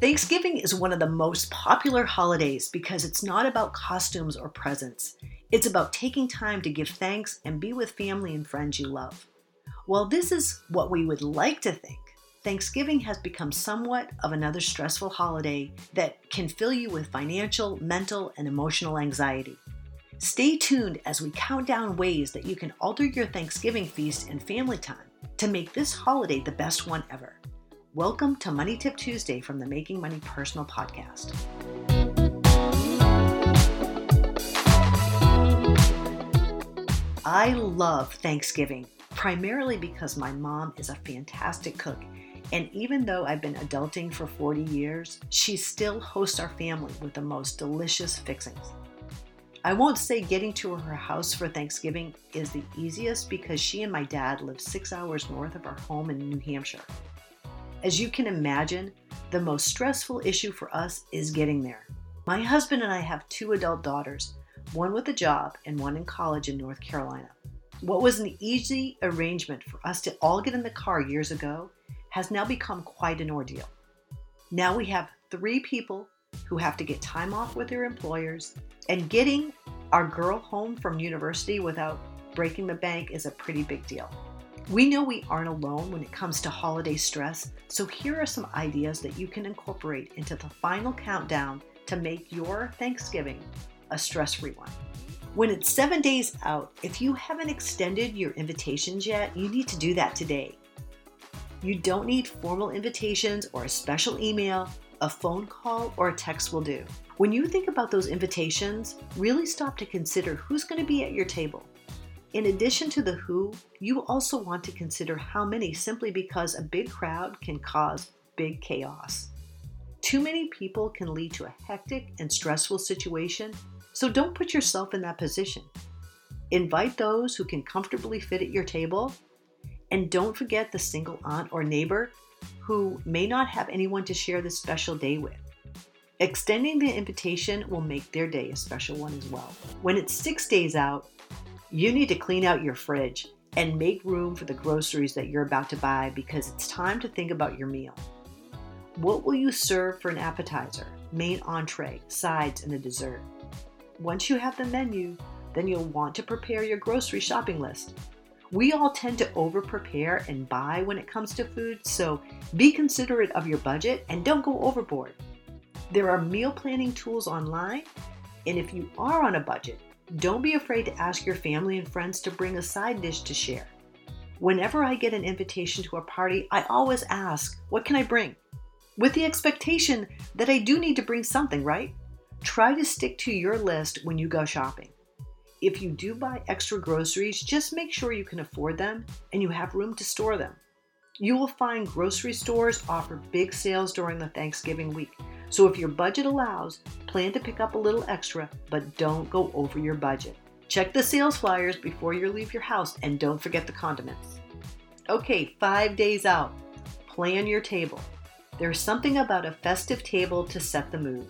Thanksgiving is one of the most popular holidays because it's not about costumes or presents. It's about taking time to give thanks and be with family and friends you love. While this is what we would like to think, Thanksgiving has become somewhat of another stressful holiday that can fill you with financial, mental, and emotional anxiety. Stay tuned as we count down ways that you can alter your Thanksgiving feast and family time to make this holiday the best one ever. Welcome to Money Tip Tuesday from the Making Money Personal podcast. I love Thanksgiving, primarily because my mom is a fantastic cook. And even though I've been adulting for 40 years, she still hosts our family with the most delicious fixings. I won't say getting to her house for Thanksgiving is the easiest because she and my dad live six hours north of our home in New Hampshire. As you can imagine, the most stressful issue for us is getting there. My husband and I have two adult daughters, one with a job and one in college in North Carolina. What was an easy arrangement for us to all get in the car years ago has now become quite an ordeal. Now we have three people who have to get time off with their employers, and getting our girl home from university without breaking the bank is a pretty big deal. We know we aren't alone when it comes to holiday stress, so here are some ideas that you can incorporate into the final countdown to make your Thanksgiving a stress free one. When it's seven days out, if you haven't extended your invitations yet, you need to do that today. You don't need formal invitations or a special email, a phone call, or a text will do. When you think about those invitations, really stop to consider who's going to be at your table. In addition to the who, you also want to consider how many simply because a big crowd can cause big chaos. Too many people can lead to a hectic and stressful situation, so don't put yourself in that position. Invite those who can comfortably fit at your table and don't forget the single aunt or neighbor who may not have anyone to share this special day with. Extending the invitation will make their day a special one as well. When it's six days out, you need to clean out your fridge and make room for the groceries that you're about to buy because it's time to think about your meal. What will you serve for an appetizer, main entree, sides, and a dessert? Once you have the menu, then you'll want to prepare your grocery shopping list. We all tend to over prepare and buy when it comes to food, so be considerate of your budget and don't go overboard. There are meal planning tools online, and if you are on a budget, don't be afraid to ask your family and friends to bring a side dish to share. Whenever I get an invitation to a party, I always ask, What can I bring? With the expectation that I do need to bring something, right? Try to stick to your list when you go shopping. If you do buy extra groceries, just make sure you can afford them and you have room to store them. You will find grocery stores offer big sales during the Thanksgiving week. So if your budget allows, plan to pick up a little extra, but don't go over your budget. Check the sales flyers before you leave your house and don't forget the condiments. Okay, five days out. Plan your table. There's something about a festive table to set the mood.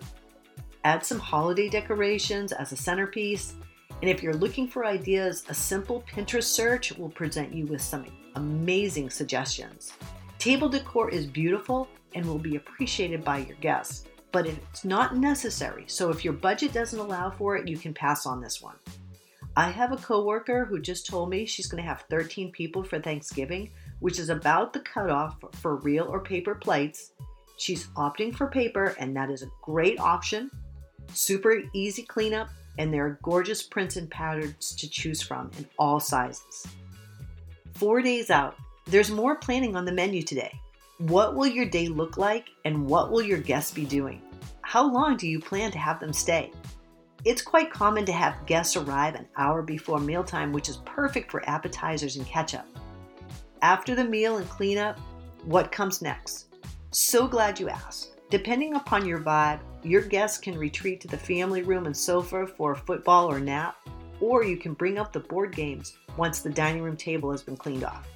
Add some holiday decorations as a centerpiece and if you're looking for ideas, a simple Pinterest search will present you with some amazing suggestions. Table decor is beautiful and will be appreciated by your guests, but it's not necessary. So if your budget doesn't allow for it, you can pass on this one. I have a coworker who just told me she's going to have 13 people for Thanksgiving, which is about the cutoff for real or paper plates. She's opting for paper, and that is a great option. Super easy cleanup, and there are gorgeous prints and patterns to choose from in all sizes. Four days out, there's more planning on the menu today. What will your day look like and what will your guests be doing? How long do you plan to have them stay? It's quite common to have guests arrive an hour before mealtime, which is perfect for appetizers and catch up. After the meal and cleanup, what comes next? So glad you asked. Depending upon your vibe, your guests can retreat to the family room and sofa for a football or nap, or you can bring up the board games once the dining room table has been cleaned off.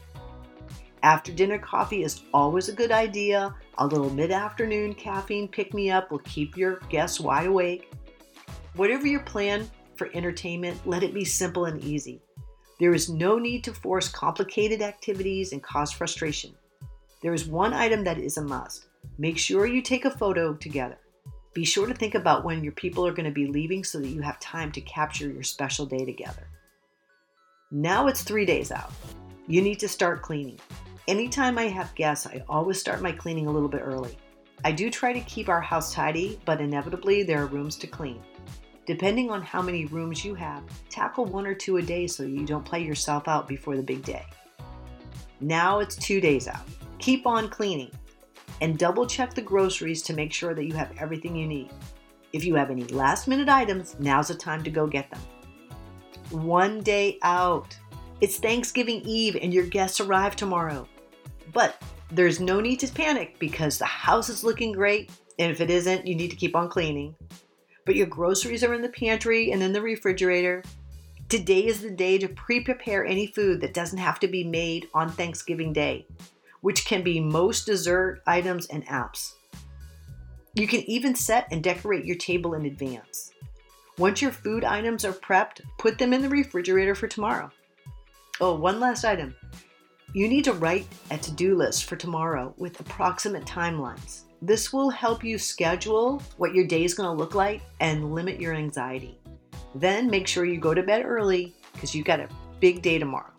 After dinner coffee is always a good idea. A little mid afternoon caffeine pick me up will keep your guests wide awake. Whatever your plan for entertainment, let it be simple and easy. There is no need to force complicated activities and cause frustration. There is one item that is a must Make sure you take a photo together. Be sure to think about when your people are going to be leaving so that you have time to capture your special day together. Now it's three days out. You need to start cleaning. Anytime I have guests, I always start my cleaning a little bit early. I do try to keep our house tidy, but inevitably there are rooms to clean. Depending on how many rooms you have, tackle one or two a day so you don't play yourself out before the big day. Now it's two days out. Keep on cleaning and double check the groceries to make sure that you have everything you need. If you have any last minute items, now's the time to go get them. One day out. It's Thanksgiving Eve and your guests arrive tomorrow. But there's no need to panic because the house is looking great, and if it isn't, you need to keep on cleaning. But your groceries are in the pantry and in the refrigerator. Today is the day to pre prepare any food that doesn't have to be made on Thanksgiving Day which can be most dessert items and apps. You can even set and decorate your table in advance. Once your food items are prepped, put them in the refrigerator for tomorrow. Oh, one last item. You need to write a to do list for tomorrow with approximate timelines. This will help you schedule what your day is going to look like and limit your anxiety. Then make sure you go to bed early because you've got a big day tomorrow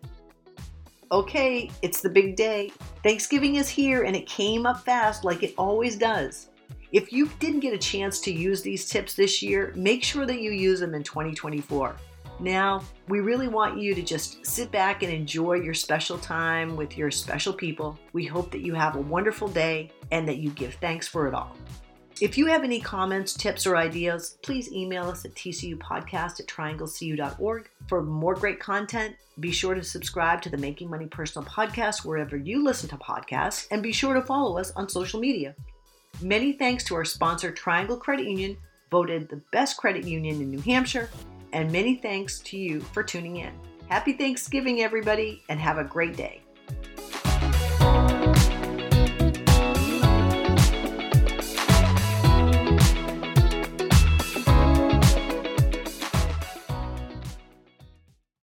okay, it's the big day. Thanksgiving is here and it came up fast like it always does. If you didn't get a chance to use these tips this year, make sure that you use them in 2024. Now, we really want you to just sit back and enjoy your special time with your special people. We hope that you have a wonderful day and that you give thanks for it all. If you have any comments, tips, or ideas, please email us at tcupodcast at trianglecu.org. For more great content, be sure to subscribe to the Making Money Personal podcast wherever you listen to podcasts, and be sure to follow us on social media. Many thanks to our sponsor, Triangle Credit Union, voted the best credit union in New Hampshire, and many thanks to you for tuning in. Happy Thanksgiving, everybody, and have a great day.